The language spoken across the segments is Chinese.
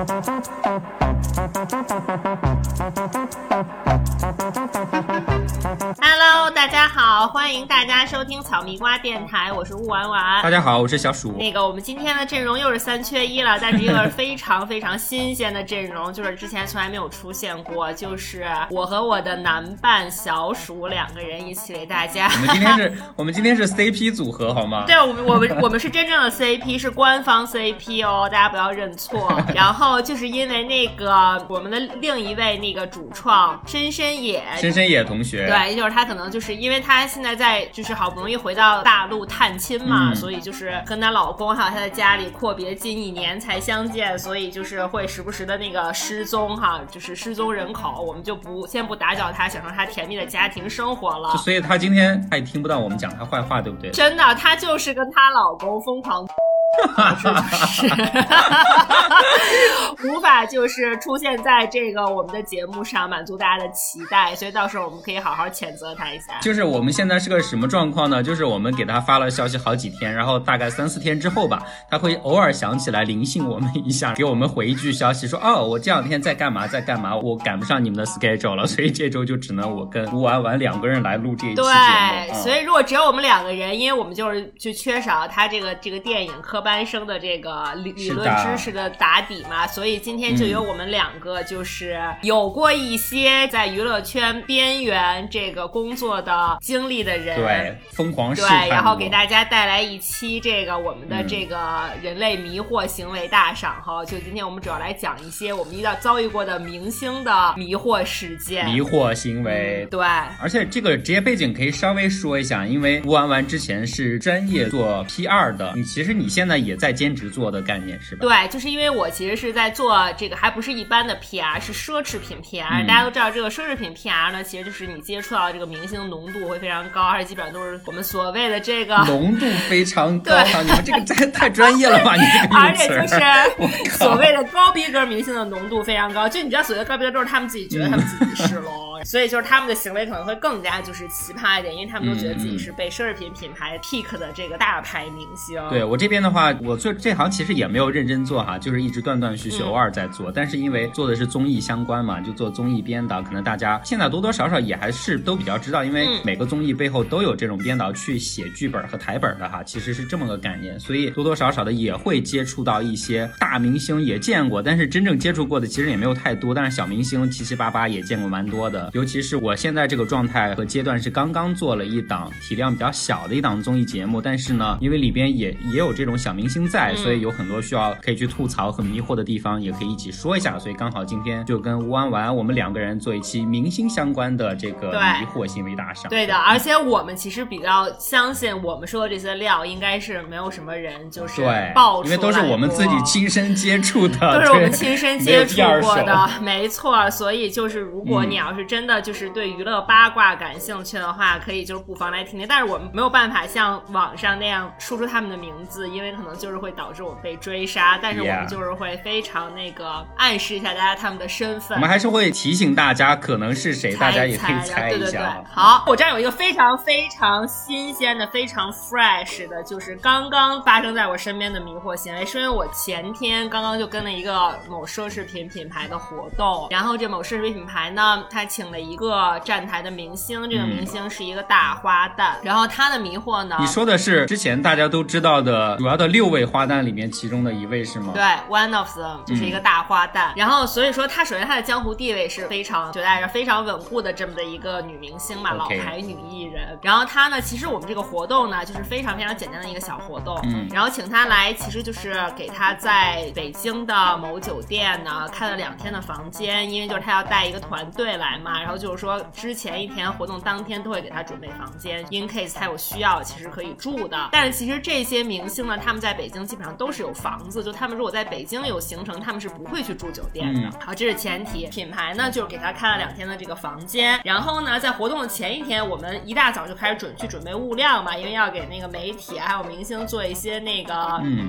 Thank you. 欢迎大家收听草蜜瓜电台，我是雾婉婉。大家好，我是小鼠。那个，我们今天的阵容又是三缺一了，但是又是非常非常新鲜的阵容，就是之前从来没有出现过，就是我和我的男伴小鼠两个人一起为大家。我们今天是，我们今天是 CP 组合，好吗？对，我们我们我们是真正的 CP，是官方 CP 哦，大家不要认错。然后就是因为那个我们的另一位那个主创深深野，深深野同学，对，就是他可能就是因为他现在在就是好不容易回到大陆探亲嘛，所以就是跟她老公还有她的家里阔别近一年才相见，所以就是会时不时的那个失踪哈，就是失踪人口，我们就不先不打搅她享受她甜蜜的家庭生活了。所以她今天她也听不到我们讲她坏话，对不对？真的，她就是跟她老公疯狂。是，无法就是出现在这个我们的节目上满足大家的期待，所以到时候我们可以好好谴责他一下。就是我们现在是个什么状况呢？就是我们给他发了消息好几天，然后大概三四天之后吧，他会偶尔想起来灵性我们一下，给我们回一句消息说：“哦，我这两天在干嘛，在干嘛，我赶不上你们的 schedule 了，所以这周就只能我跟吴婉婉两个人来录这一期节目。”对，所以如果只有我们两个人，因为我们就是就缺少他这个这个电影科班生的这个理理论知识的打底嘛，所以今天就由我们两个就是有过一些在娱乐圈边缘这个工作的经历的人，对，疯狂对，然后给大家带来一期这个我们的这个人类迷惑行为大赏哈，就今天我们主要来讲一些我们遇到遭遇过的明星的迷惑事件、迷惑行为，对，而且这个职业背景可以稍微说一下，因为吴玩玩之前是专业做 PR 的，你其实你现在也在兼职做的概念是吧？对，就是因为我其实是在做这个，还不是一般的 PR，是奢侈品 PR。大家都知道，这个奢侈品 PR 呢，其实就是你接触到这个明星浓度会非常高，而且基本上都是我们所谓的这个浓度非常高。对，你们这个真太专业了吧？你这个 而且就是所谓的高逼格明星的浓度非常高，就你知道，所谓的高逼格都是他们自己觉得他们自己是喽，所以就是他们的行为可能会更加就是奇葩一点，因为他们都觉得自己是被奢侈品品牌 pick 的这个大牌明星。对我这边的话，我做这行其实也没有认真做哈，就是一直断断续续，偶尔在做。但是因为做的是综艺相关嘛，就做综艺编导，可能大家现在多多少少也还是都比较知道，因为每个综艺背后都有这种编导去写剧本和台本的哈，其实是这么个概念。所以多多少少的也会接触到一些大明星，也见过，但是真正接触过的其实也没有太多。但是小明星七七八八也见过蛮多的，尤其是我现在这个状态和阶段是刚刚做了一档体量比较小的一档综艺节目，但是呢，因为里边也也有这种小明星在，所以有很多需要可以去吐槽和迷惑的地方，也可以一起说一下。所以刚好今天就跟吴安玩我们两个人做一期明星相关的这个迷惑行为大赏。对的，而且我们其实比较相信我们说的这些料，应该是没有什么人就是爆出来，因为都是我们自己亲身接触的，都是我们亲身接触过的，没错。所以就是如果你要是真的就是对娱乐八卦感兴趣的话，可以就是不妨来听听。但是我们没有办法像网上那样说出他们的名字，因为可能就是会导致我们被追杀。但是我们就是会非常那个暗示一下大家他们的身份。我们还是会提醒大家可能是谁，大家也可以猜一下。好，我这儿有一个非常非常新鲜的、非常 fresh 的，就是刚刚发生在我身边的迷惑行为。是因为我前天刚刚就跟了一个某奢侈品品牌的活动，然后这某奢侈品品牌呢，他请了一个站台的明星，这个明星是一个大花旦。然后他的迷惑呢，你说的是之前大家都知道的主要的六位花旦里面其中的一位是吗？对，one of them 就是一个大花旦。然后所以说他首先他的江湖地位是非常觉得非常稳固的这么的一个女明星嘛，老牌女艺人。然后她呢，其实我们这个活动呢，就是非常非常简单的一个小活动。嗯。然后请她来，其实就是给她在北京的某酒店呢开了两天的房间，因为就是她要带一个团队来嘛。然后就是说之前一天活动当天都会给他准备房间，in case 他有需要，其实可以住的。但是其实这些明星呢，他们在北京基本上都是有房子，就他们如果在北京有行程，他们是不会去住酒店的。好，这是前提。品牌呢，就是给他开了两天的这个房间。然后呢，在活动的前一天，我们一大早就开始准去准备物料嘛，因为要给那个媒体还有明星做一些那个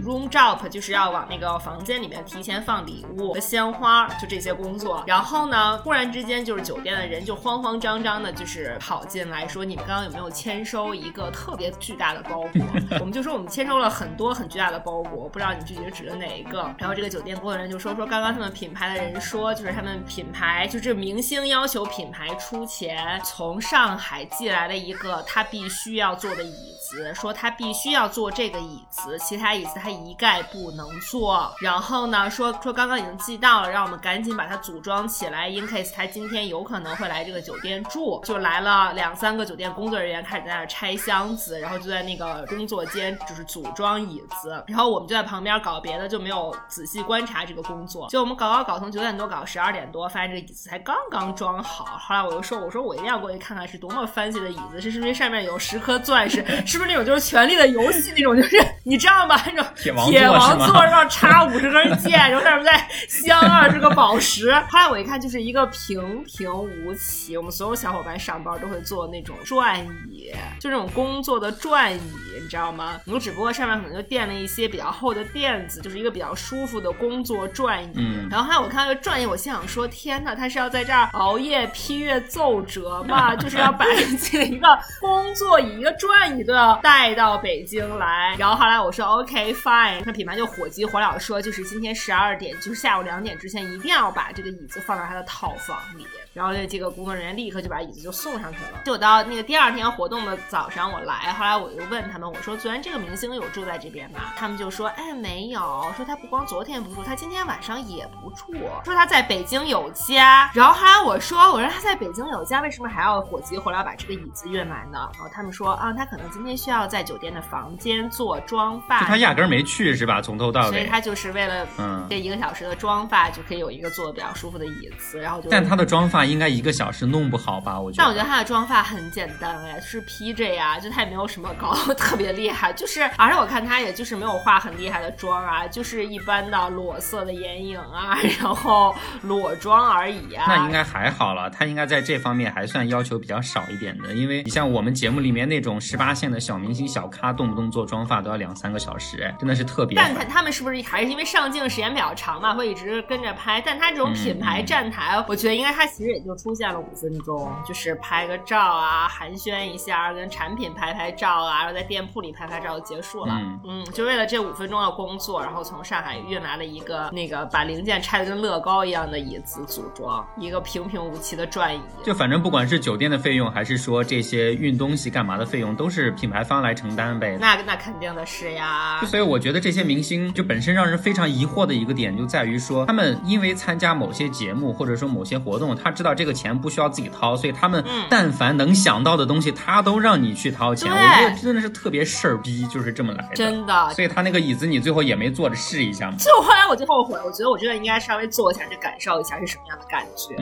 room drop，就是要往那个房间里面提前放礼物和鲜花，就这些工作。然后呢，忽然之间就是酒店的人就慌慌张张的，就是跑进来说：“你们刚刚有没有签收一个特别巨大的包裹？”我们就说我们签收了很多很巨大的包裹，不知道你具体是指的哪一个。然后这个酒店工作人员就说说刚刚他们品牌的人说，就是他们品牌就是明星要求品牌出钱从上海寄来了一个他必须要坐的椅子，说他必须要坐这个椅子，其他椅子他一概不能坐。然后呢，说说刚刚已经寄到了，让我们赶紧把它组装起来，in case 他今天有可能会来这个酒店住。就来了两三个酒店工作人员开始在那拆箱子，然后就在那个工作间就是组装椅子，然后我们就在旁边搞别的，就没有仔细观察这个工作。就我们搞搞搞，从九点多搞到十二点多，发现这个椅子才刚刚装好。后来我就说，我说我一定要过去看看是多么 fancy 的椅子，是是不是上面有十颗钻石，是不是那种就是《权力的游戏》那种，就是你知道吗？那种铁王座上插五十根剑，然后上面再镶二十个宝石。后来我一看，就是一个平平无奇。我们所有小伙伴上班都会坐那种转椅，就这种工作的转椅，你知道吗？我们只不过上面可能就垫了一些比较厚的垫子，就是一个比较舒服的工作转椅。嗯。然后还有我看到这转椅，我心想说：天呐，他是要在这儿熬夜批阅奏折吗？就是要把自己的一个工作椅、一个转椅都要带到北京来。然后后来我说 OK fine，那品牌就火急火燎说，就是今天十二点，就是下午两点之前，一定要把这个椅子放到他的套房里。然后这几个工作人员立刻就把椅子就送上去了。就到那个第二天活动的早上，我来，后来我就问他们，我说昨天这个明星有住在这边吗？他们就说，哎，没有，说他不光昨天不住，他今天晚上也不住，说他在北京有家。然后后来我说，我说他在北京有家，为什么还要火急火燎把这个椅子运来呢？然后他们说，啊，他可能今天需要在酒店的房间做妆发，他压根儿没去是吧？从头到尾，所以他就是为了嗯这一个小时的妆发就可以有一个坐的比较舒服的椅子，然后就但他的妆发应该一个小时。弄不好吧？我觉得。但我觉得他的妆发很简单哎，是披着呀，就他也没有什么搞特别厉害，就是而且我看他也就是没有化很厉害的妆啊，就是一般的裸色的眼影啊，然后裸妆而已啊。那应该还好了，他应该在这方面还算要求比较少一点的，因为你像我们节目里面那种十八线的小明星小咖，动不动做妆发都要两三个小时，哎，真的是特别。但他他们是不是还是因为上镜时间比较长嘛，会一直跟着拍？但他这种品牌站台，我觉得应该他其实也就出现了。五分钟就是拍个照啊，寒暄一下，跟产品拍拍照啊，然后在店铺里拍拍照就结束了。嗯，就为了这五分钟的工作，然后从上海运来了一个那个把零件拆的跟乐高一样的椅子组装，一个平平无奇的转椅。就反正不管是酒店的费用，还是说这些运东西干嘛的费用，都是品牌方来承担呗。那那肯定的是呀。所以我觉得这些明星就本身让人非常疑惑的一个点，就在于说他们因为参加某些节目或者说某些活动，他知道这个钱不需要。自己掏，所以他们但凡能想到的东西，他都让你去掏钱。我觉得真的是特别事儿逼，就是这么来的。真的，所以他那个椅子，你最后也没坐着试一下吗？就后来我就后悔，我觉得我真的应该稍微坐一下，去感受一下是什么样的感觉。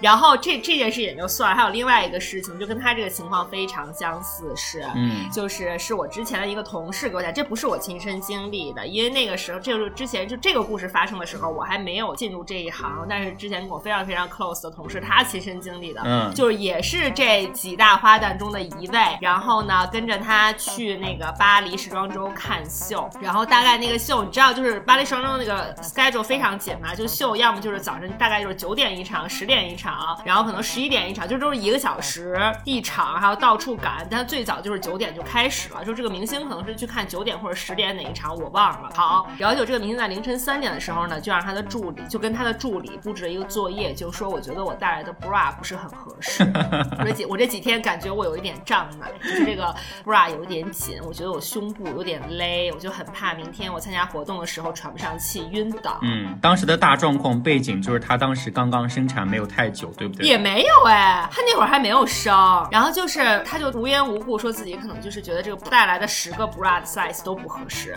然后这这件事也就算了，还有另外一个事情，就跟他这个情况非常相似，是，嗯，就是是我之前的一个同事给我讲，这不是我亲身经历的，因为那个时候，就是之前就这个故事发生的时候，我还没有进入这一行，但是之前跟我非常非常 close 的同事，他亲身经历的，嗯，就是。也是这几大花旦中的一位，然后呢，跟着他去那个巴黎时装周看秀，然后大概那个秀，你知道，就是巴黎时装周那个 schedule 非常紧嘛，就秀要么就是早晨大概就是九点一场，十点一场，然后可能十一点一场，就都是一个小时一场，还要到处赶，但最早就是九点就开始了，就这个明星可能是去看九点或者十点哪一场，我忘了。好，然后就这个明星在凌晨三点的时候呢，就让他的助理就跟他的助理布置了一个作业，就说我觉得我带来的 bra 不是很合适。我这几我这几天感觉我有一点胀奶，就是这个 bra 有一点紧，我觉得我胸部有点勒，我就很怕明天我参加活动的时候喘不上气晕倒。嗯，当时的大状况背景就是他当时刚刚生产没有太久，对不对？也没有哎，他那会儿还没有生，然后就是他就无缘无故说自己可能就是觉得这个带来的十个 bra 的 size 都不合适，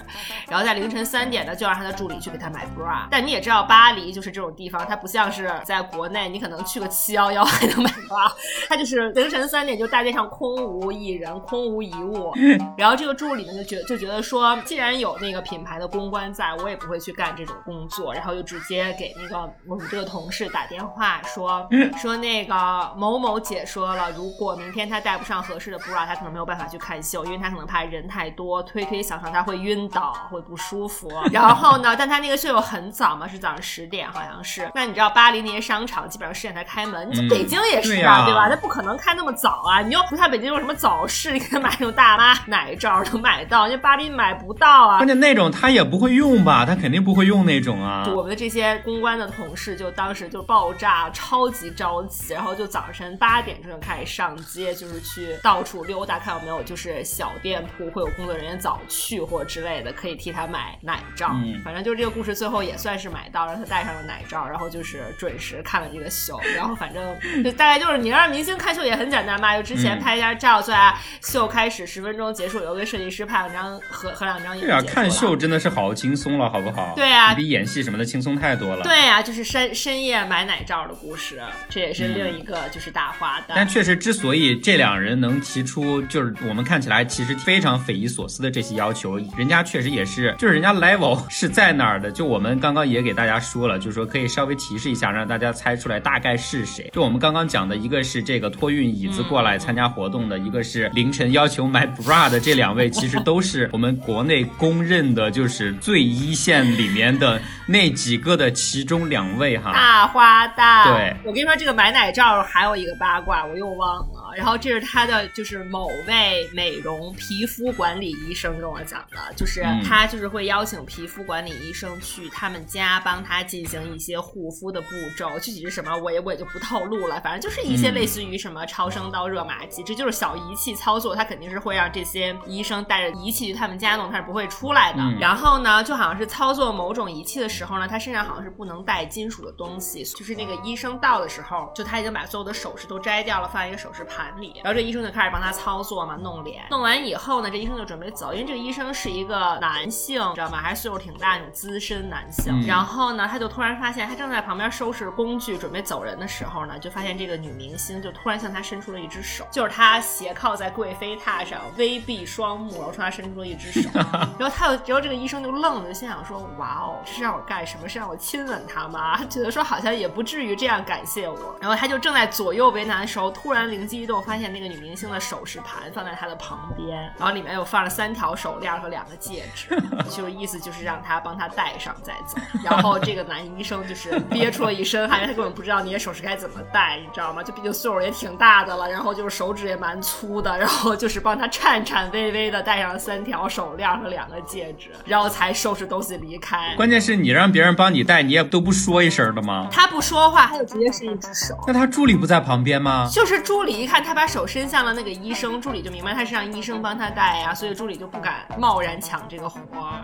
然后在凌晨三点呢就让他的助理去给他买 bra。但你也知道巴黎就是这种地方，它不像是在国内，你可能去个七幺幺还能买 bra，他就是。凌晨三点，就大街上空无一人，空无一物。然后这个助理呢，就觉就觉得说，既然有那个品牌的公关在，我也不会去干这种工作。然后就直接给那个我们这个同事打电话说，说那个某某姐说了，如果明天她带不上合适的 bra，她可能没有办法去看秀，因为她可能怕人太多，推推搡搡她会晕倒，会不舒服。然后呢，但她那个秀又很早嘛，是早上十点，好像是。那你知道巴黎那些商场基本上十点才开门，北京也是啊，对吧？他不可能。能开那么早啊？你又不像北京有什么早市，你可以买那种大妈奶罩能买到，人家巴黎买不到啊。关键那种他也不会用吧？他肯定不会用那种啊。我们的这些公关的同事就当时就爆炸，超级着急，然后就早晨八点钟就开始上街，就是去到处溜达，看有没有就是小店铺会有工作人员早去或者之类的，可以替他买奶罩。嗯，反正就是这个故事最后也算是买到，让他戴上了奶罩，然后就是准时看了这个秀。然后反正就大概就是你让明星看秀也很简单嘛，就之前拍一下照，做下秀开始十分钟结束，以后，跟设计师拍两张合合两张影。对啊，看秀真的是好轻松了，好不好？对啊，比演戏什么的轻松太多了。对啊，就是深深夜买奶罩的故事，这也是另一个就是大花旦。但确实，之所以这两人能提出就是我们看起来其实非常匪夷所思的这些要求，人家确实也是，就是人家 level 是在哪儿的。就我们刚刚也给大家说了，就是说可以稍微提示一下，让大家猜出来大概是谁。就我们刚刚讲的一个是这个托运椅子过来参加活动的，一个是凌晨要求买 bra 的，这两位其实都是我们国内公认的，就是最一线里面的那几个的其中两位哈。大花大。对，我跟你说，这个买奶罩还有一个八卦，我又忘了。然后这是他的，就是某位美容皮肤管理医生跟我讲的，就是他就是会邀请皮肤管理医生去他们家帮他进行一些护肤的步骤，具体是什么我也我也就不透露了。反正就是一些类似于什么超声刀、热玛吉，这就是小仪器操作，他肯定是会让这些医生带着仪器去他们家弄，他是不会出来的。然后呢，就好像是操作某种仪器的时候呢，他身上好像是不能带金属的东西，就是那个医生到的时候，就他已经把所有的首饰都摘掉了，放在一个首饰盘。盘里，然后这医生就开始帮他操作嘛，弄脸。弄完以后呢，这医生就准备走，因为这个医生是一个男性，知道吗？还是岁数挺大那种资深男性。然后呢，他就突然发现，他正在旁边收拾工具准备走人的时候呢，就发现这个女明星就突然向他伸出了一只手，就是他斜靠在贵妃榻上，微闭双目，然后冲他伸出了一只手。然后他就，然后这个医生就愣了，就心想说：哇哦，这是让我干什么？是让我亲吻他吗？他 觉得说好像也不至于这样感谢我。然后他就正在左右为难的时候，突然灵机一动。发现那个女明星的首饰盘放在她的旁边，然后里面又放了三条手链和两个戒指，就意思就是让她帮她戴上再走。然后这个男医生就是憋出了一身汗，他根本不知道那些首饰该怎么戴，你知道吗？就毕竟岁数也挺大的了，然后就是手指也蛮粗的，然后就是帮他颤颤巍巍的戴上了三条手链和两个戒指，然后才收拾东西离开。关键是你让别人帮你戴，你也都不说一声的吗？他不说话，他就直接是一只手。那他助理不在旁边吗？就是助理一看。他把手伸向了那个医生，助理就明白他是让医生帮他戴呀，所以助理就不敢贸然抢这个活儿。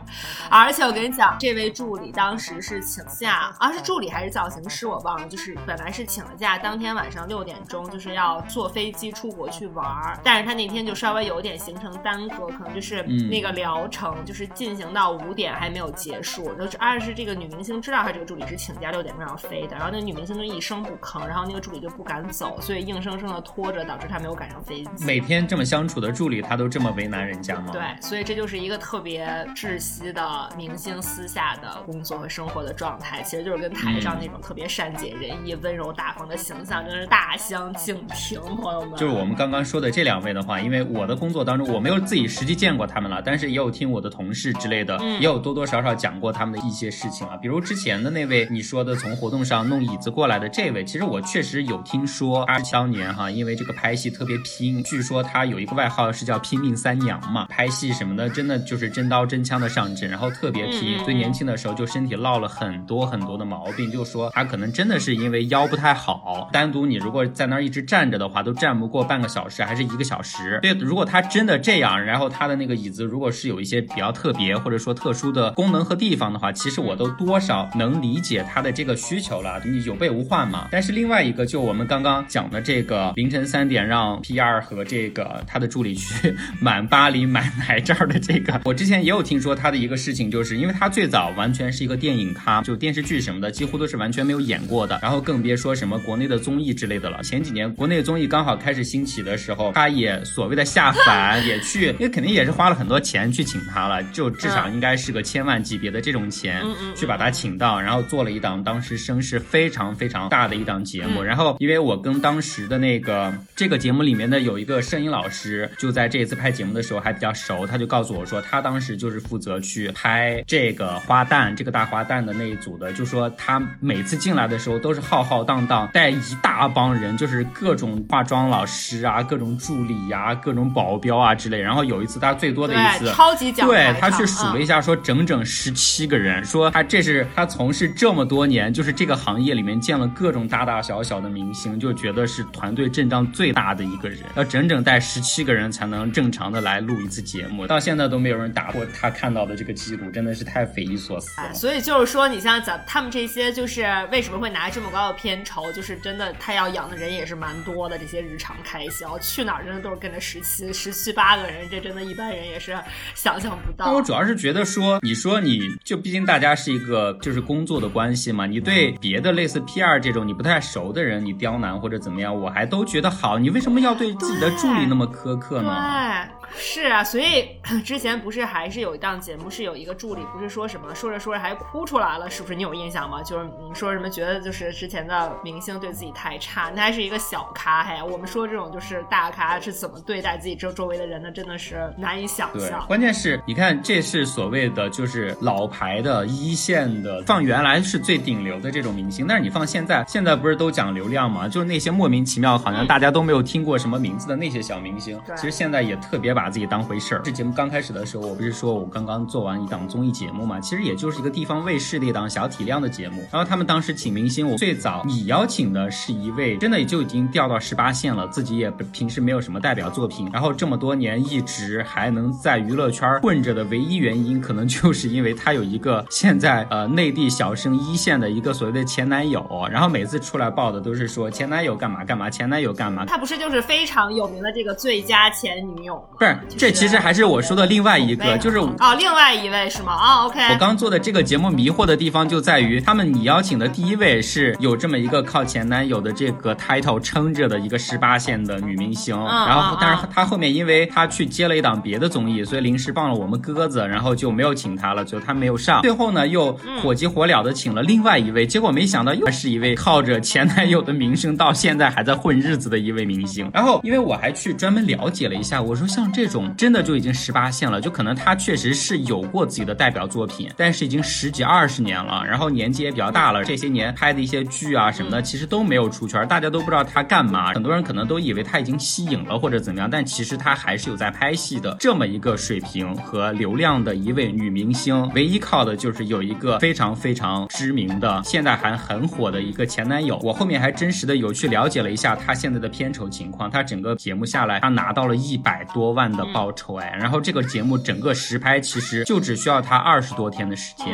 而且我跟你讲，这位助理当时是请假，啊是助理还是造型师我忘了，就是本来是请了假，当天晚上六点钟就是要坐飞机出国去玩儿，但是他那天就稍微有点行程耽搁，可能就是那个疗程就是进行到五点还没有结束。就是二是这个女明星知道她这个助理是请假六点钟要飞的，然后那个女明星就一声不吭，然后那个助理就不敢走，所以硬生生的拖着。导致她没有赶上飞机。每天这么相处的助理，他都这么为难人家吗？对，所以这就是一个特别窒息的明星私下的工作和生活的状态，其实就是跟台上那种特别善解人意、温柔大方的形象真是大相径庭。朋友们，就是我们刚刚说的这两位的话，因为我的工作当中我没有自己实际见过他们了，但是也有听我的同事之类的，也有多多少少讲过他们的一些事情啊。比如之前的那位你说的从活动上弄椅子过来的这位，其实我确实有听说，他当年哈因为这个。拍戏特别拼，据说他有一个外号是叫“拼命三娘”嘛。拍戏什么的，真的就是真刀真枪的上阵，然后特别拼。最年轻的时候就身体落了很多很多的毛病，就说他可能真的是因为腰不不太好。单独你如果在那儿一直站着的话，都站不过半个小时，还是一个小时。对，如果他真的这样，然后他的那个椅子如果是有一些比较特别或者说特殊的功能和地方的话，其实我都多少能理解他的这个需求了。你有备无患嘛。但是另外一个，就我们刚刚讲的这个凌晨三。点让 P.R. 和这个他的助理去满巴黎买奶罩的这个，我之前也有听说他的一个事情，就是因为他最早完全是一个电影咖，就电视剧什么的几乎都是完全没有演过的，然后更别说什么国内的综艺之类的了。前几年国内综艺刚好开始兴起的时候，他也所谓的下凡，也去，因为肯定也是花了很多钱去请他了，就至少应该是个千万级别的这种钱去把他请到，然后做了一档当时声势非常非常大的一档节目。然后因为我跟当时的那个。这个节目里面的有一个摄影老师，就在这一次拍节目的时候还比较熟，他就告诉我说，他当时就是负责去拍这个花旦，这个大花旦的那一组的，就说他每次进来的时候都是浩浩荡荡，带一大帮人，就是各种化妆老师啊，各种助理呀，各种保镖啊之类。然后有一次他最多的一次，超级讲对他去数了一下，说整整十七个人，说他这是他从事这么多年，就是这个行业里面见了各种大大小小的明星，就觉得是团队阵仗最大的一个人，要整整带十七个人才能正常的来录一次节目，到现在都没有人打破他看到的这个记录，真的是太匪夷所思了。所以就是说，你像咱他们这些，就是为什么会拿这么高的片酬，就是真的他要养的人也是蛮多的，这些日常开销，去哪儿真的都是跟着十七、十七八个人，这真的一般人也是想象不到。我主要是觉得说，你说你就毕竟大家是一个就是工作的关系嘛，你对别的类似 PR 这种你不太熟的人，你刁难或者怎么样，我还都觉得好，你为什么要对自己的助理那么苛刻呢？对。是啊，所以 之前不是还是有一档节目，是有一个助理，不是说什么说着说着还哭出来了，是不是？你有印象吗？就是你说什么觉得就是之前的明星对自己太差，那还是一个小咖嘿。我们说这种就是大咖是怎么对待自己周周围的人呢？真的是难以想象。关键是你看，这是所谓的就是老牌的一线的，放原来是最顶流的这种明星，但是你放现在，现在不是都讲流量吗？就是那些莫名其妙好像大家都没有听过什么名字的那些小明星，其实现在也特别把。自己当回事儿。这节目刚开始的时候，我不是说我刚刚做完一档综艺节目嘛？其实也就是一个地方卫视的一档小体量的节目。然后他们当时请明星，我最早你邀请的是一位，真的也就已经掉到十八线了，自己也平时没有什么代表作品。然后这么多年一直还能在娱乐圈混着的唯一原因，可能就是因为他有一个现在呃内地小生一线的一个所谓的前男友。然后每次出来报的都是说前男友干嘛干嘛，前男友干嘛。他不是就是非常有名的这个最佳前女友吗？这其实还是我说的另外一个，就是哦，另外一位是吗？啊，OK。我刚做的这个节目迷惑的地方就在于，他们你邀请的第一位是有这么一个靠前男友的这个 title 撑着的一个十八线的女明星，然后但是她后面因为她去接了一档别的综艺，所以临时放了我们鸽子，然后就没有请她了，就她没有上。最后呢，又火急火燎的请了另外一位，结果没想到又是一位靠着前男友的名声到现在还在混日子的一位明星。然后因为我还去专门了解了一下，我说像这种。真的就已经十八线了，就可能他确实是有过自己的代表作品，但是已经十几二十年了，然后年纪也比较大了，这些年拍的一些剧啊什么的，其实都没有出圈，大家都不知道他干嘛，很多人可能都以为他已经息影了或者怎么样，但其实他还是有在拍戏的这么一个水平和流量的一位女明星，唯一靠的就是有一个非常非常知名的，现在还很火的一个前男友。我后面还真实的有去了解了一下他现在的片酬情况，他整个节目下来，他拿到了一百多万的报。酬哎，然后这个节目整个实拍其实就只需要他二十多天的时间，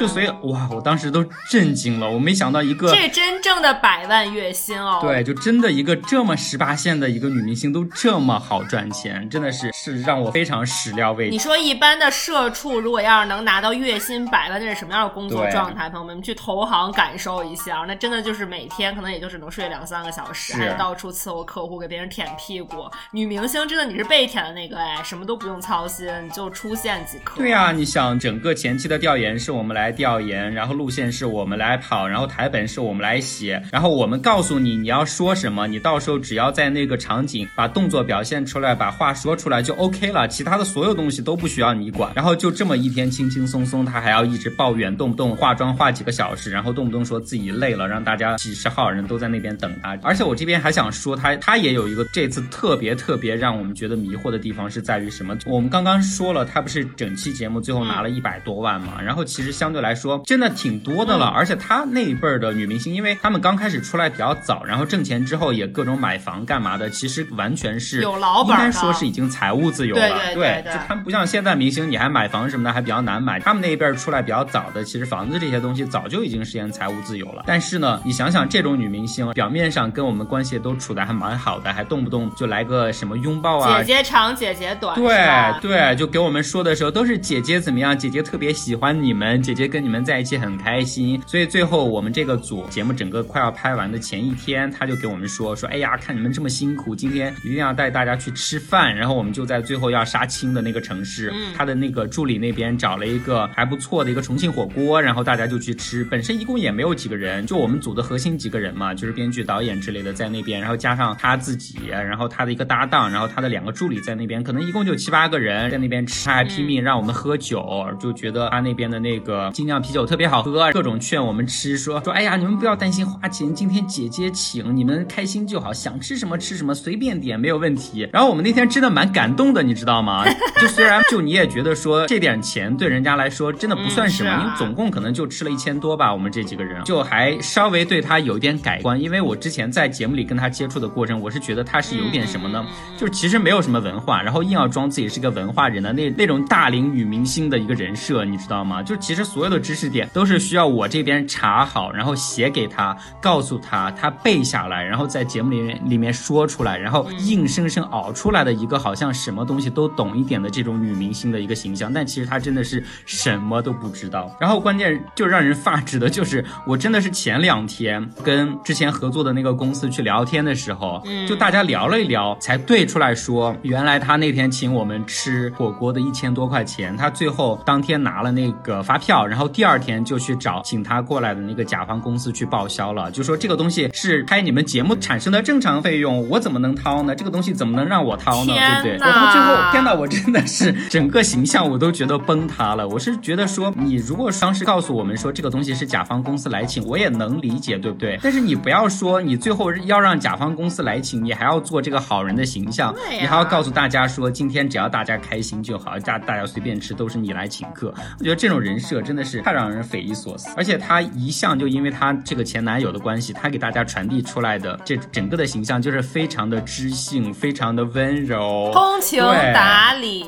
就所以哇，我当时都震惊了，我没想到一个这真正的百万月薪哦，对，就真的一个这么十八线的一个女明星都这么好赚钱，真的是是让我非常始料未及。你说一般的社畜如果要是能拿到月薪百万，那是什么样的工作状态？朋友们去投行感受一下，那真的就是每天可能也就只能睡两三个小时，还到处伺候客户，给别人舔屁股。女明星真的你是被舔的那个哎。什么都不用操心，就出现即可。对呀，你想整个前期的调研是我们来调研，然后路线是我们来跑，然后台本是我们来写，然后我们告诉你你要说什么，你到时候只要在那个场景把动作表现出来，把话说出来就 OK 了，其他的所有东西都不需要你管。然后就这么一天轻轻松松，他还要一直抱怨，动不动化妆化几个小时，然后动不动说自己累了，让大家几十号人都在那边等他。而且我这边还想说，他他也有一个这次特别特别让我们觉得迷惑的地方是。在于什么？我们刚刚说了，他不是整期节目最后拿了一百多万嘛？然后其实相对来说真的挺多的了。而且他那一辈儿的女明星，因为他们刚开始出来比较早，然后挣钱之后也各种买房干嘛的，其实完全是有老板，应该说是已经财务自由了。对对对，就他们不像现在明星，你还买房什么的还比较难买。他们那一辈儿出来比较早的，其实房子这些东西早就已经实现财务自由了。但是呢，你想想这种女明星，表面上跟我们关系都处的还蛮好的，还动不动就来个什么拥抱啊，姐姐长姐姐短。对对，就给我们说的时候都是姐姐怎么样，姐姐特别喜欢你们，姐姐跟你们在一起很开心。所以最后我们这个组节目整个快要拍完的前一天，他就给我们说说，哎呀，看你们这么辛苦，今天一定要带大家去吃饭。然后我们就在最后要杀青的那个城市，他的那个助理那边找了一个还不错的一个重庆火锅，然后大家就去吃。本身一共也没有几个人，就我们组的核心几个人嘛，就是编剧、导演之类的在那边，然后加上他自己，然后他的一个搭档，然后他的两个助理在。在那边，可能一共就七八个人在那边吃，他还拼命让我们喝酒，就觉得他那边的那个精酿啤酒特别好喝，各种劝我们吃，说说哎呀，你们不要担心花钱，今天姐姐请，你们开心就好，想吃什么吃什么，随便点没有问题。然后我们那天真的蛮感动的，你知道吗？就虽然就你也觉得说这点钱对人家来说真的不算什么，因为总共可能就吃了一千多吧，我们这几个人就还稍微对他有一点改观，因为我之前在节目里跟他接触的过程，我是觉得他是有点什么呢？就是其实没有什么文化，然后硬要装自己是个文化人的那那种大龄女明星的一个人设，你知道吗？就其实所有的知识点都是需要我这边查好，然后写给他，告诉他，他背下来，然后在节目里面里面说出来，然后硬生生熬出来的一个好像什么东西都懂一点的这种女明星的一个形象，但其实她真的是什么都不知道。然后关键就让人发指的就是，我真的是前两天跟之前合作的那个公司去聊天的时候，就大家聊了一聊，才对出来说，原来他那天请我们吃火锅的一千多块钱，他最后当天拿了那个发票，然后第二天就去找请他过来的那个甲方公司去报销了，就说这个东西是拍你们节目产生的正常费用，我怎么能掏呢？这个东西怎么能让我掏呢？对不对？我到最后，天呐，我真的是整个形象我都觉得崩塌了。我是觉得说，你如果当时告诉我们说这个东西是甲方公司来请，我也能理解，对不对？但是你不要说你最后要让甲方公司来请，你还要做这个好人的形象，你还要告诉大家说今天只要大家开心就好，大大家随便吃都是你来请客。我觉得这种人设真的是太让人匪夷所思。而且他一向就因为他这个前男友的关系，他给大家传递出来的这整个的形象就是非常的知性，非常的温柔，通情达理。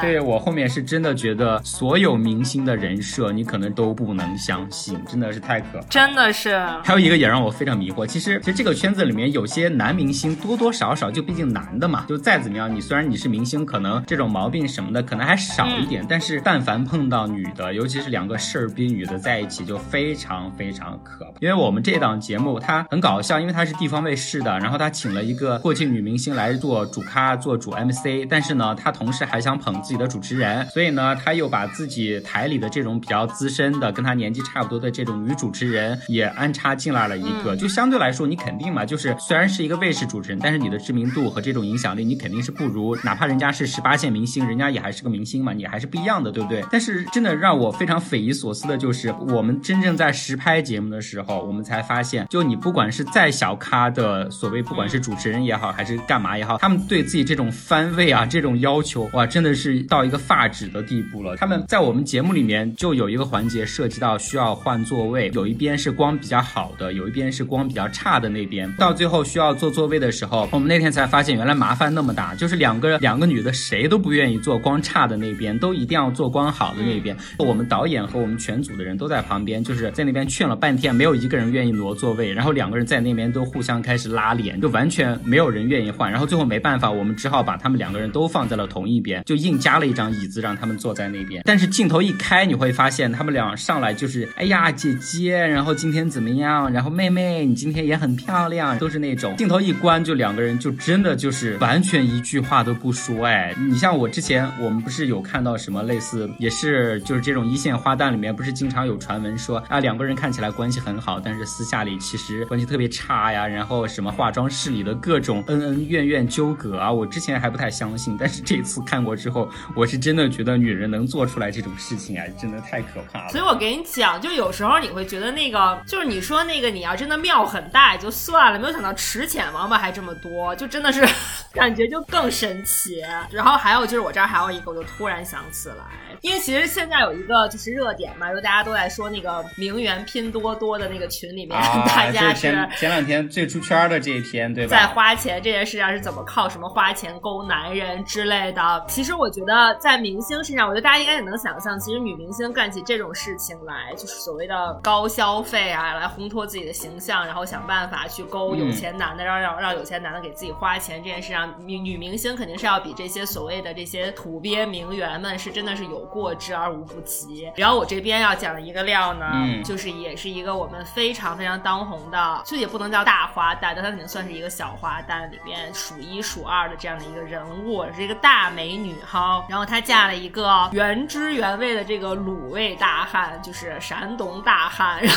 对我后面是真的觉得所有明星的人设你可能都不能相信，真的是太可，真的是。还有一个也让我非常迷惑，其实其实这个圈子里面有些男明星多多少少就毕竟男的嘛，就再怎么样，你虽然你是明星，可能这种毛病什么的可能还少一点，但是但凡碰到女的，尤其是两个事儿逼女的在一起，就非常非常可怕。因为我们这档节目它很搞笑，因为它是地方卫视的，然后他请了一个过气女明星来做主咖，做主 MC，但是呢，他同时还想捧自己的主持人，所以呢，他又把自己台里的这种比较资深的，跟他年纪差不多的这种女主持人也安插进来了一个，就相对来说，你肯定嘛，就是虽然是一个卫视主持人，但是你的知名度和这种影响力，你肯定是不如，哪怕人家是十八线明星，人家也还是个明星嘛，你还是不一样的，对不对？但是真的让我非常匪夷所思的就是，我们真正在实拍节目的时候，我们才发现，就你不管是再小咖的所谓，不管是主持人也好，还是干嘛也好，他们对自己这种番位啊，这种要求，哇，真的是到一个发指的地步了。他们在我们节目里面就有一个环节涉及到需要换座位，有一边是光比较好的，有一边是光比较差的那边。到最后需要坐座位的时候，我们那天才发现，原来麻烦那么大，就是两个两个女的谁都不愿意坐光差的那边，都一定要坐光好的那边。我们导演和我们全组的人都在旁边，就是在那边劝了半天，没有一个人愿意挪座位。然后两个人在那边都互相开始拉脸，就完全没有人愿意换。然后最后没办法，我们只好把他们两个人都放在了同一边，就硬加了一张椅子让他们坐在那边。但是镜头一开，你会发现他们俩上来就是，哎呀姐姐，然后今天怎么样？然后妹妹，你今天也很漂亮，都是那种。镜头一关，就两个人就真的就是完全一句话都不说。哎，你像我之前我们不是有看到什么类似，也是就是这种一线花旦里面不是经常有传闻说啊两个人看起来关系很好，但是私下里其实关系特别差呀。然后什么化妆室里的各种恩恩怨怨纠葛啊，我之前还不太相信，但是这次看过之后，我是真的觉得女人能做出来这种事情啊，真的太可怕了。所以我给你讲，就有时候你会觉得那个就是你说那个你要真的庙很大也就算了，没有想到池浅王八还这么多，就真的是 感觉就更深奇。然后还有就是我这儿还有一个，我就突然想起来，因为其实现在有一个就是热点嘛，就大家都在说那个名媛拼多多的那个群里面，大家是前两天最出圈的这一天，对吧？在花钱这件事上是怎么靠什么花钱勾男人之类的？其实我觉得在明星身上，我觉得大家应该也能想象，其实女明星干起这种事情来，就是所谓的高消费啊，来烘托自己的形象，然后想办法去勾有钱男的，让让让有钱男的给自己花钱这件事上，女女明星肯定是要比这些所谓的这些土鳖名媛们是真的是有过之而无不及。然后我这边要讲的一个料呢，就是也是一个我们非常非常当红的，就也不能叫大花旦，但她肯定算是一个小花旦里面数一数二的这样的一个人物，是一个大美女哈。然后她嫁了一个原汁原味的这个鲁味大汉，就是山东大汉。然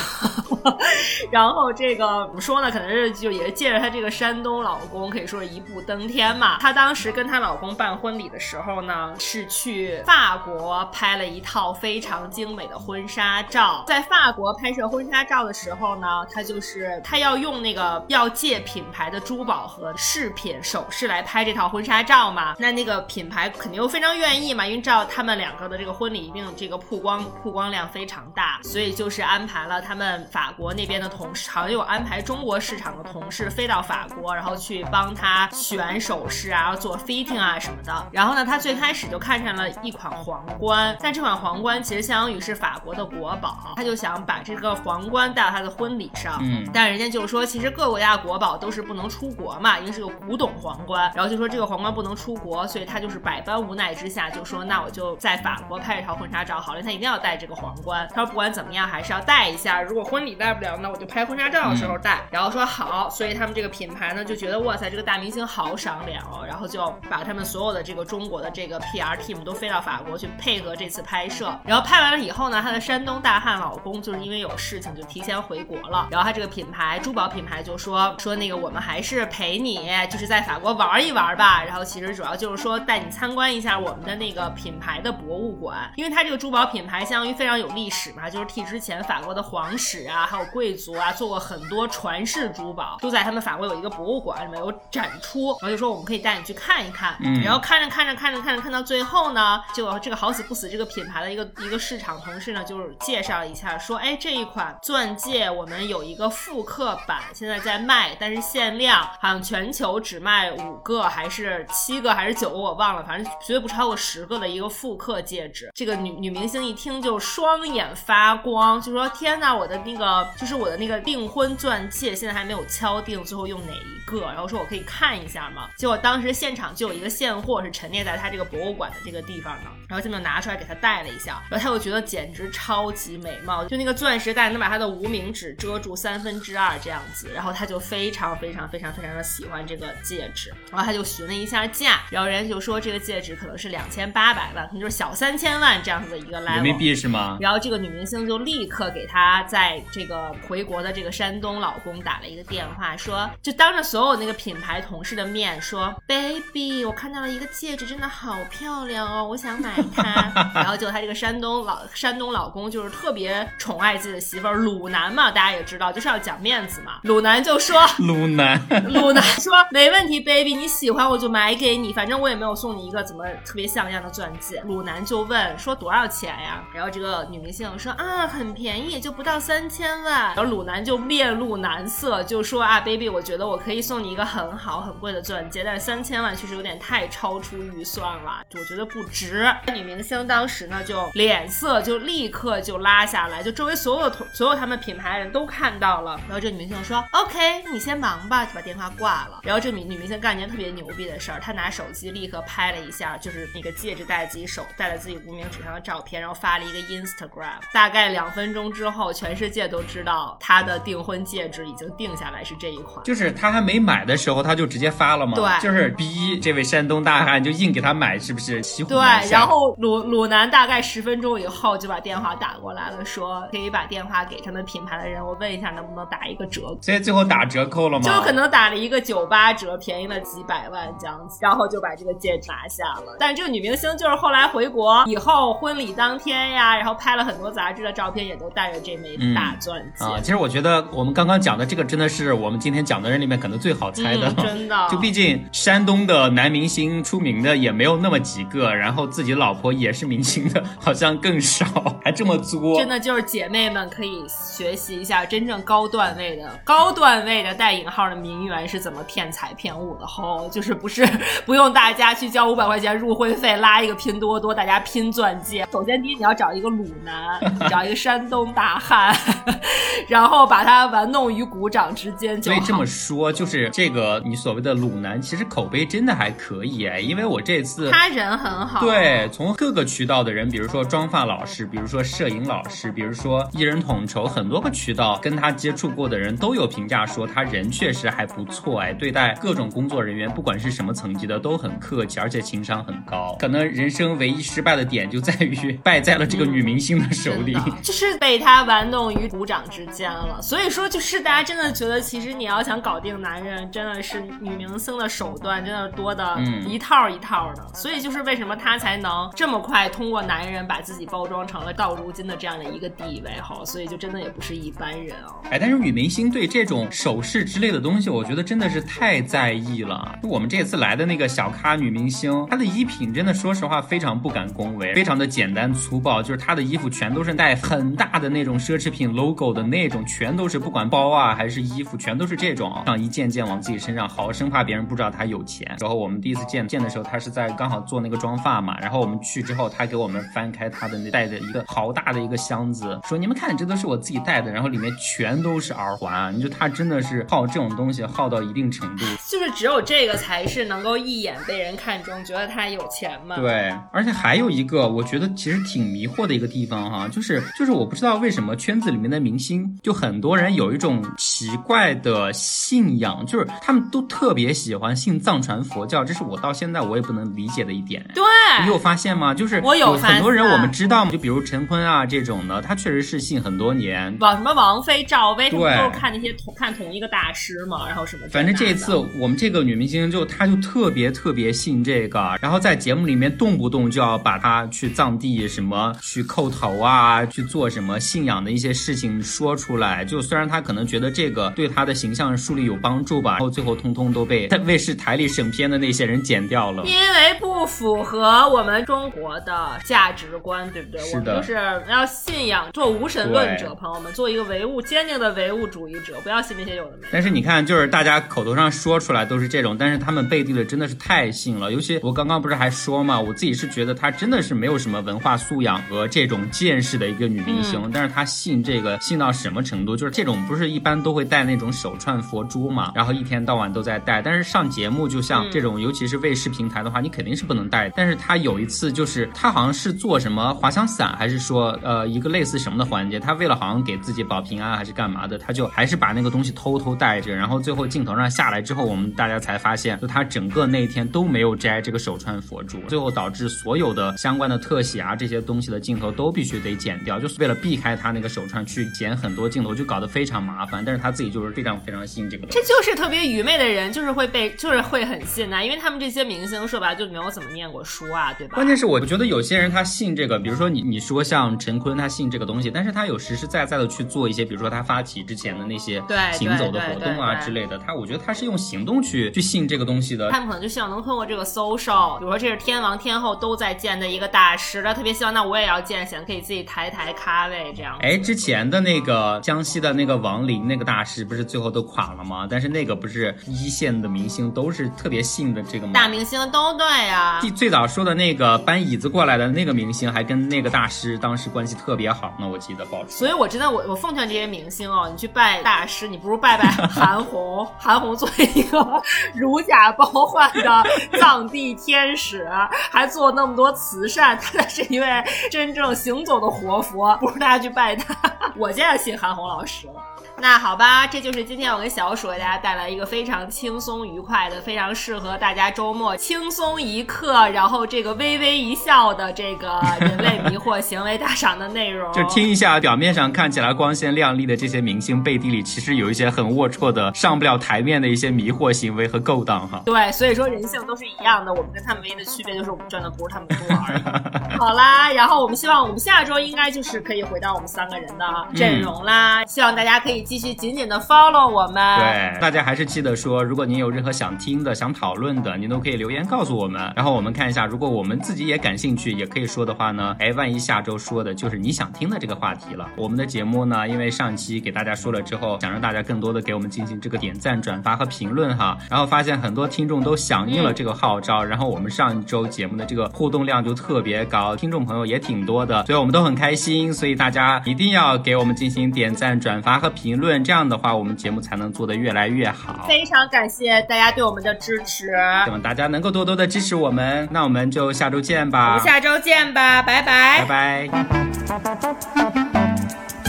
后，然后这个怎么说呢？可能是就也是借着她这个山东老公，可以说是一步登天嘛。她当时。跟她老公办婚礼的时候呢，是去法国拍了一套非常精美的婚纱照。在法国拍摄婚纱照的时候呢，她就是她要用那个要借品牌的珠宝和饰品首饰来拍这套婚纱照嘛。那那个品牌肯定又非常愿意嘛，因为知道他们两个的这个婚礼一定这个曝光曝光量非常大，所以就是安排了他们法国那边的同事，好像有安排中国市场的同事飞到法国，然后去帮他选首饰啊，做 fitting 啊什么的。然后呢，他最开始就看上了一款皇冠，但这款皇冠其实相当于是法国的国宝，他就想把这个皇冠带到他的婚礼上。嗯，但人家就说，其实各国家的国宝都是不能出国嘛，因为是个古董皇冠。然后就说这个皇冠不能出国，所以他就是百般无奈之下，就说那我就在法国拍一套婚纱照好了，他一定要戴这个皇冠。他说不管怎么样还是要戴一下，如果婚礼戴不了，那我就拍婚纱照的时候戴。然后说好，所以他们这个品牌呢就觉得哇塞，这个大明星好赏脸哦，然后就把他们所有的这个中国的这个 PR team 都飞到法国去配合这次拍摄。然后拍完了以后呢，她的山东大汉老公就是因为有事情就提前回国了。然后他这个品牌珠宝品牌就说说那个我们还是陪你就是在法国玩一玩吧。然后其实主要就是说带你参观一下我们的那个品牌的博物馆，因为它这个珠宝品牌相当于非常有历史嘛，就是替之前法国的皇室啊还有贵族啊做过很多传世珠宝，都在他们法国有一个博物馆里面有展出。然后就说我们可以带你去看一看。然后看着看着看着看着看到最后呢，就这个好死不死这个品牌的一个一个市场同事呢，就是介绍一下说，哎这一款钻戒我们有一个复刻版，现在在卖，但是限量，好像全球只卖五个还是七个还是九个我忘了，反正绝对不超过十个的一个复刻戒指。这个女女明星一听就双眼发光，就说天呐，我的那个就是我的那个订婚钻戒现在还没有敲定，最后用哪一个？然后说我可以看一下吗？结果当时现场就有一个现货是陈列在他这个博物馆的这个地方的，然后他就拿出来给他戴了一下，然后他又觉得简直超级美貌，就那个钻石戴能把他的无名指遮住三分之二这样子，然后他就非常非常非常非常的喜欢这个戒指，然后他就询了一下价，然后人家就说这个戒指可能是两千八百万，可能就是小三千万这样子的一个 level 人民币是吗？然后这个女明星就立刻给他在这个回国的这个山东老公打了一个电话，说就当着所有那个品牌同事的面说，baby，我看到了一个戒指，真的好漂亮哦，我想买它。然后就他这个山东老山东老公就是特别宠爱自己的媳妇儿，鲁南嘛，大家也知道就是要讲面子嘛。鲁南就说，鲁南，鲁南说没问题，baby，你喜欢我就买给你，反正我也没有送你一个怎么特别像样的钻戒。鲁南就问说多少钱呀？然后这个女明星说啊，很便宜，就不到三千万。然后鲁南就面露难色，就说啊，baby，我觉得我可以送你一个很好很贵的钻戒，但是三千万确实有点太超出预算了，我觉得不值。女明星当时呢就脸色就立刻就拉下来，就周围所有同所有他们品牌人都看到了。然后这女明星说 OK，你先忙吧，就把电话挂了。然后这女女明星干一件特别牛逼的事儿，她拿手机立刻拍了一下，就是那个戒指戴自己手戴在自己无名指上的照片，然后发了一个 Instagram。大概两分钟之后，全世界都知道她的订婚戒指已经定下来是这一款。就是她还没买的时候，她就直接发了吗？对，就是逼这位山东大汉就硬给他买，是不是？对，然后鲁鲁南大概十分钟以后就把电话打过来了，说可以把电话给他们品牌的人，我问一下能不能打一个折。所以最后打折扣了吗？就可能打了一个九八折，便宜了几百万这样子，然后就把这个戒指拿下了。但是这个女明星就是后来回国以后，婚礼当天呀，然后拍了很多杂志的照片，也都带着这枚大钻戒啊。其实我觉得我们刚刚讲的这个真的是我们今天讲的人里面可能最好猜的，真的。就毕竟山东的男明星出名的也没有那么几个，然后自己老婆也是明星的，好像更少，还这么作。真的就是姐妹们可以学习一下真正高段位的高段位的带引号的名媛是怎么骗财骗物的吼，就是不是 不用大家去交五百块钱入会费拉一个拼多多，大家拼钻戒。首先第一你要找一个鲁男，找一个山东大汉，然后把他玩弄于股掌之间。所以这么说，就是这个你所谓的鲁男，其实口碑真的还可以哎，因为我这次他人很好，对，从各个渠道的人，比如说妆发老师，比如说摄影老师，比如说艺人统筹，很多个渠道跟他接触过的人都有评价说他人确实还不错哎，对待各种工作人员，不管是什么层级的都很客气，而且情商很高。可能人生唯一失败的点就在于败在了这个女明星的手里，就是被他玩弄于股掌之间了。所以说，就是大家真的觉得，其实你要想搞定男人，真的是女明星的手段真的多的，一套一套的。所以就是为什么她才能这么快通过男人把自己包装成了到如今的这样的一个地位哈。所以就真的也不是一般人哦。哎，但是女明星对这种首饰之类的东西，我觉得真的是太在意了。就我们这次来的那个小咖女明星，她的衣品真的说实话非常不敢恭维，非常的简单粗暴，就是她的衣服全都是带很大的那种奢侈品 logo 的那种，全都是不管包啊还是衣服，全都是这种，像一件件往自己身上薅，生怕别人不知道她有钱。然后我们第一次见见的时候，他是在刚好做那个妆发嘛，然后我们去之后，他给我们翻开他的那带着一个好大的一个箱子，说你们看，这都是我自己带的，然后里面全都是耳环，你就他真的是好这种东西好到一定程度，就是只有这个才是能够一眼被人看中，觉得他有钱嘛。对，而且还有一个我觉得其实挺迷惑的一个地方哈，就是就是我不知道为什么圈子里面的明星就很多人有一种奇怪的信仰，就是他们都特别喜欢信藏传佛教，这是我到现在我也不能理解的一点。对，你有发现吗？就是我有很多人我们知道就比如陈坤啊这种的，他确实是信很多年。王什么王菲、赵薇，他们都看那些同看同一个大师嘛，然后什么。反正这一次我们这个女明星就她就特别特别信这个，然后在节目里面动不动就要把她去藏地什么去叩头啊，去做什么信仰的一些事情说出来。就虽然她可能觉得这个对她的形象树立有帮助吧，然后最后通通都被在卫视台里审片的那些人剪掉了，因为不符合我们中国的价值观，对不对？我们，就是要信仰做无神论者，朋友们，做一个唯物坚定的唯物主义者，不要信那些有的没。但是你看，就是大家口头上说出来都是这种，但是他们背地里真的是太信了。尤其我刚刚不是还说嘛，我自己是觉得她真的是没有什么文化素养和这种见识的一个女明星，但是她信这个信到什么程度？就是这种不是一般都会戴那种手串佛珠嘛，然后一天到晚都在戴。但是上节目就像这这种，尤其是卫视平台的话，你肯定是不能戴。但是他有一次就是他好像是做什么滑翔伞，还是说呃一个类似什么的环节，他为了好像给自己保平安还是干嘛的，他就还是把那个东西偷偷戴着，然后最后镜头上下来之后，我们大家才发现，就他整个那一天都没有摘这个手串佛珠，最后导致所有的相关的特写啊这些东西的镜头都必须得剪掉，就是为了避开他那个手串去剪很多镜头，就搞得非常麻烦。但是他自己就是非常非常信这个，这就是特别愚昧的人，就是会被就是会很信呐，因为他们这些明星说白了就没有怎么念过书啊，对吧？关键是我觉得有些人他信这个，比如说你你说像陈坤他信这个东西，但是他有实实在在的去做一些，比如说他发起之前的那些对行走的活动啊之类的，他我觉得他是用行动去去信这个东西的。他们可能就希望能通过这个 social，比如说这是天王天后都在见的一个大师，他特别希望那我也要见，显得可以自己抬抬咖位这样。哎，之前的那个江西的那个王林那个大师不是最后都垮了吗？但是那个不是一线的明星都是特别信的这个吗？大明星都对呀。最最早说的那个搬椅子过来的那个明星，还跟那个大师当时关系特别好呢，我记得爆出。所以我真的我我奉劝这些明星哦，你去拜大师，你不如拜拜韩红。韩红作为一个如假包换的藏地天使，还做那么多慈善，他才是一位真正行走的活佛，不如大家去拜他。我现在信韩红老师了。那好吧，这就是今天我跟小鼠给大家带来一个非常轻松愉快的、非常适合大家周末轻松一刻，然后这个微微一笑的这个人类迷惑行为大赏的内容。就听一下，表面上看起来光鲜亮丽的这些明星背地里，其实有一些很龌龊的、上不了台面的一些迷惑行为和勾当哈。对，所以说人性都是一样的，我们跟他们唯一的区别就是我们赚的不是他们多而已。好啦，然后我们希望我们下周应该就是可以回到我们三个人的阵容啦，希望大家可以。继续紧紧的 follow 我们，对大家还是记得说，如果您有任何想听的、想讨论的，您都可以留言告诉我们，然后我们看一下，如果我们自己也感兴趣，也可以说的话呢，哎，万一下周说的就是你想听的这个话题了。我们的节目呢，因为上期给大家说了之后，想让大家更多的给我们进行这个点赞、转发和评论哈，然后发现很多听众都响应了这个号召，然后我们上一周节目的这个互动量就特别高，听众朋友也挺多的，所以我们都很开心，所以大家一定要给我们进行点赞、转发和评。论论这样的话我们节目才能做得越来越好。非常感谢大家对我们的支持。希望大家能够多多的支持我们那我们就下周见吧。我们下周见吧拜拜。拜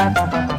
拜。